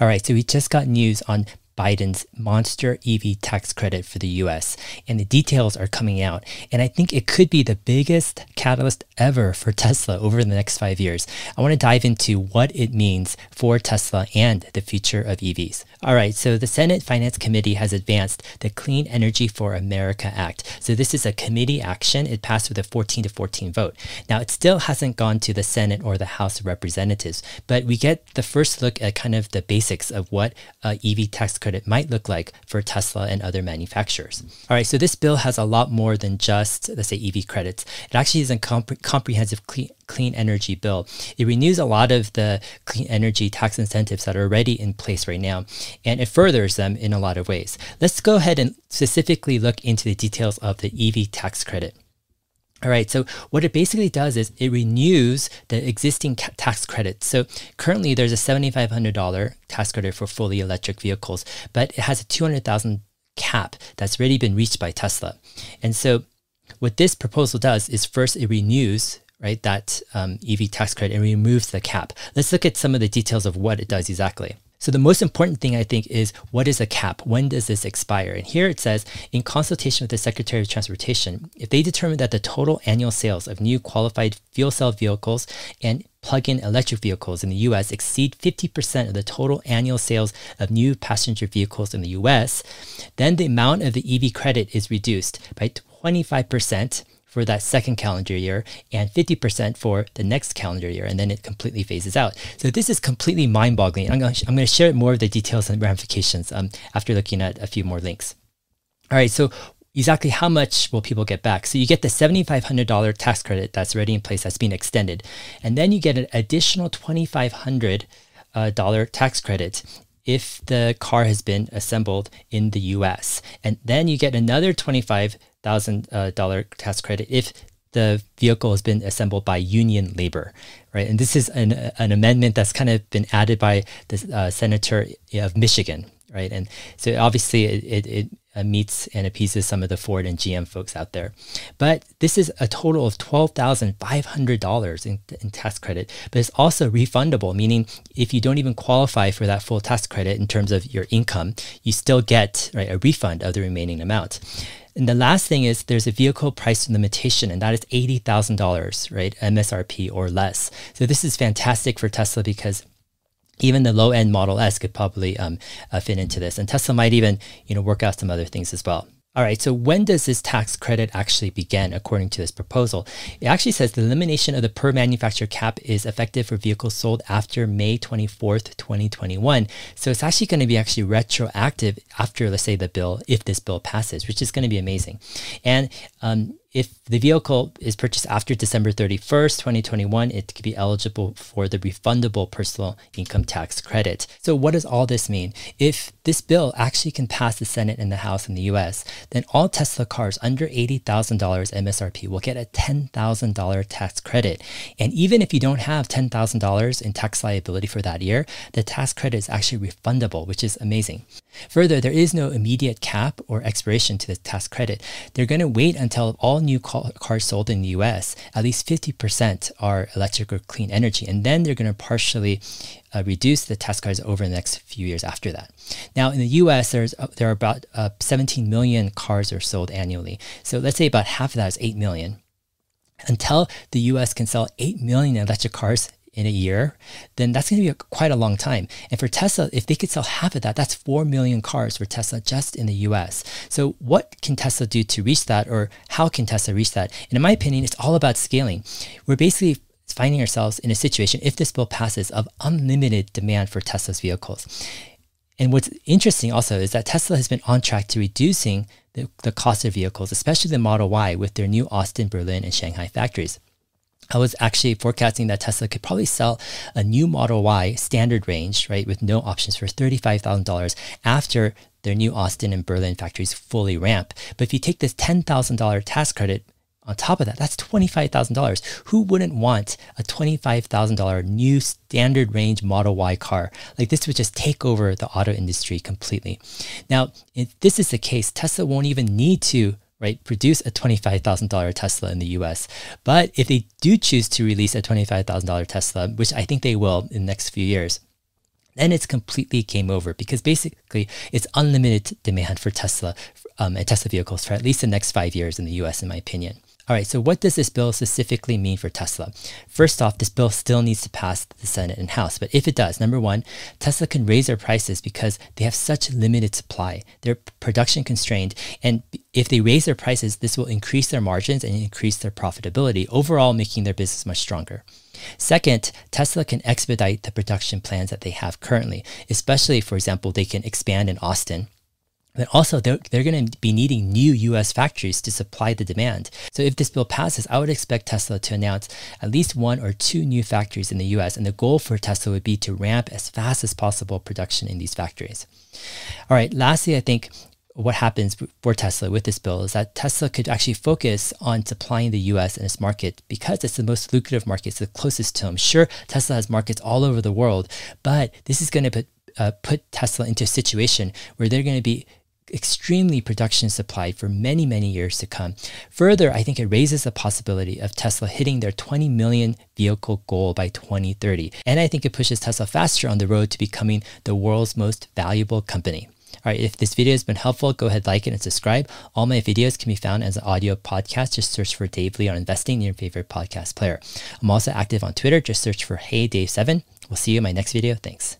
All right, so we just got news on Biden's monster EV tax credit for the US, and the details are coming out. And I think it could be the biggest catalyst ever for Tesla over the next five years. I want to dive into what it means for Tesla and the future of EVs. All right, so the Senate Finance Committee has advanced the Clean Energy for America Act. So this is a committee action. It passed with a 14 to 14 vote. Now, it still hasn't gone to the Senate or the House of Representatives, but we get the first look at kind of the basics of what uh, EV tax credit credit might look like for Tesla and other manufacturers. All right, so this bill has a lot more than just, let's say, EV credits. It actually is a comp- comprehensive clean, clean energy bill. It renews a lot of the clean energy tax incentives that are already in place right now, and it furthers them in a lot of ways. Let's go ahead and specifically look into the details of the EV tax credit. All right, so what it basically does is it renews the existing tax credit. So currently there's a $7,500 tax credit for fully electric vehicles, but it has a 200,000 cap that's already been reached by Tesla. And so what this proposal does is first it renews right that um, EV tax credit and removes the cap. Let's look at some of the details of what it does exactly. So the most important thing I think is what is a cap? When does this expire? And here it says, in consultation with the Secretary of Transportation, if they determine that the total annual sales of new qualified fuel cell vehicles and plug-in electric vehicles in the US exceed 50% of the total annual sales of new passenger vehicles in the US, then the amount of the EV credit is reduced by 25% for that second calendar year and 50% for the next calendar year. And then it completely phases out. So this is completely mind boggling. I'm going to, I'm going to share more of the details and ramifications um, after looking at a few more links. All right. So exactly how much will people get back? So you get the $7,500 tax credit that's already in place that's being extended. And then you get an additional $2,500 uh, tax credit if the car has been assembled in the US. And then you get another 25 thousand uh, tax credit if the vehicle has been assembled by union labor, right? And this is an, an amendment that's kind of been added by the uh, senator of Michigan, right? And so obviously it, it, it uh, meets and appeases some of the Ford and GM folks out there. But this is a total of $12,500 in, in tax credit, but it's also refundable, meaning if you don't even qualify for that full tax credit in terms of your income, you still get right, a refund of the remaining amount. And the last thing is there's a vehicle price limitation, and that is $80,000, right? MSRP or less. So this is fantastic for Tesla because even the low end Model S could probably um, uh, fit into this. And Tesla might even, you know, work out some other things as well. All right, so when does this tax credit actually begin according to this proposal? It actually says the elimination of the per manufacturer cap is effective for vehicles sold after May 24th, 2021. So it's actually going to be actually retroactive after, let's say, the bill, if this bill passes, which is going to be amazing. And um, if the vehicle is purchased after December 31st, 2021, it could be eligible for the refundable personal income tax credit. So, what does all this mean? If this bill actually can pass the Senate and the House in the US, then all Tesla cars under $80,000 MSRP will get a $10,000 tax credit. And even if you don't have $10,000 in tax liability for that year, the tax credit is actually refundable, which is amazing. Further, there is no immediate cap or expiration to the tax credit. They're going to wait until all new cars sold in the US, at least 50% are electric or clean energy, and then they're going to partially uh, reduce the test cars over the next few years after that. Now, in the US, there's uh, there are about uh, 17 million cars are sold annually. So let's say about half of that is 8 million. Until the US can sell 8 million electric cars in a year, then that's going to be a, quite a long time. And for Tesla, if they could sell half of that, that's 4 million cars for Tesla just in the US. So, what can Tesla do to reach that, or how can Tesla reach that? And in my opinion, it's all about scaling. We're basically finding ourselves in a situation, if this bill passes, of unlimited demand for Tesla's vehicles. And what's interesting also is that Tesla has been on track to reducing the, the cost of vehicles, especially the Model Y, with their new Austin, Berlin, and Shanghai factories. I was actually forecasting that Tesla could probably sell a new Model Y standard range, right, with no options for $35,000 after their new Austin and Berlin factories fully ramp. But if you take this $10,000 tax credit on top of that, that's $25,000. Who wouldn't want a $25,000 new standard range Model Y car? Like this would just take over the auto industry completely. Now, if this is the case, Tesla won't even need to right, produce a $25,000 Tesla in the US. But if they do choose to release a $25,000 Tesla, which I think they will in the next few years, then it's completely game over because basically it's unlimited demand for Tesla um, and Tesla vehicles for at least the next five years in the US, in my opinion. All right, so what does this bill specifically mean for Tesla? First off, this bill still needs to pass the Senate and House, but if it does, number one, Tesla can raise their prices because they have such limited supply. They're production constrained, and if they raise their prices, this will increase their margins and increase their profitability, overall making their business much stronger. Second, Tesla can expedite the production plans that they have currently, especially, for example, they can expand in Austin but also, they're, they're going to be needing new US factories to supply the demand. So, if this bill passes, I would expect Tesla to announce at least one or two new factories in the US. And the goal for Tesla would be to ramp as fast as possible production in these factories. All right, lastly, I think what happens for Tesla with this bill is that Tesla could actually focus on supplying the US and its market because it's the most lucrative market, it's the closest to them. Sure, Tesla has markets all over the world, but this is going to put, uh, put Tesla into a situation where they're going to be extremely production supplied for many, many years to come. Further, I think it raises the possibility of Tesla hitting their 20 million vehicle goal by 2030. And I think it pushes Tesla faster on the road to becoming the world's most valuable company. All right, if this video has been helpful, go ahead, like it, and subscribe. All my videos can be found as an audio podcast. Just search for Dave Lee on investing in your favorite podcast player. I'm also active on Twitter. Just search for Hey Dave7. We'll see you in my next video. Thanks.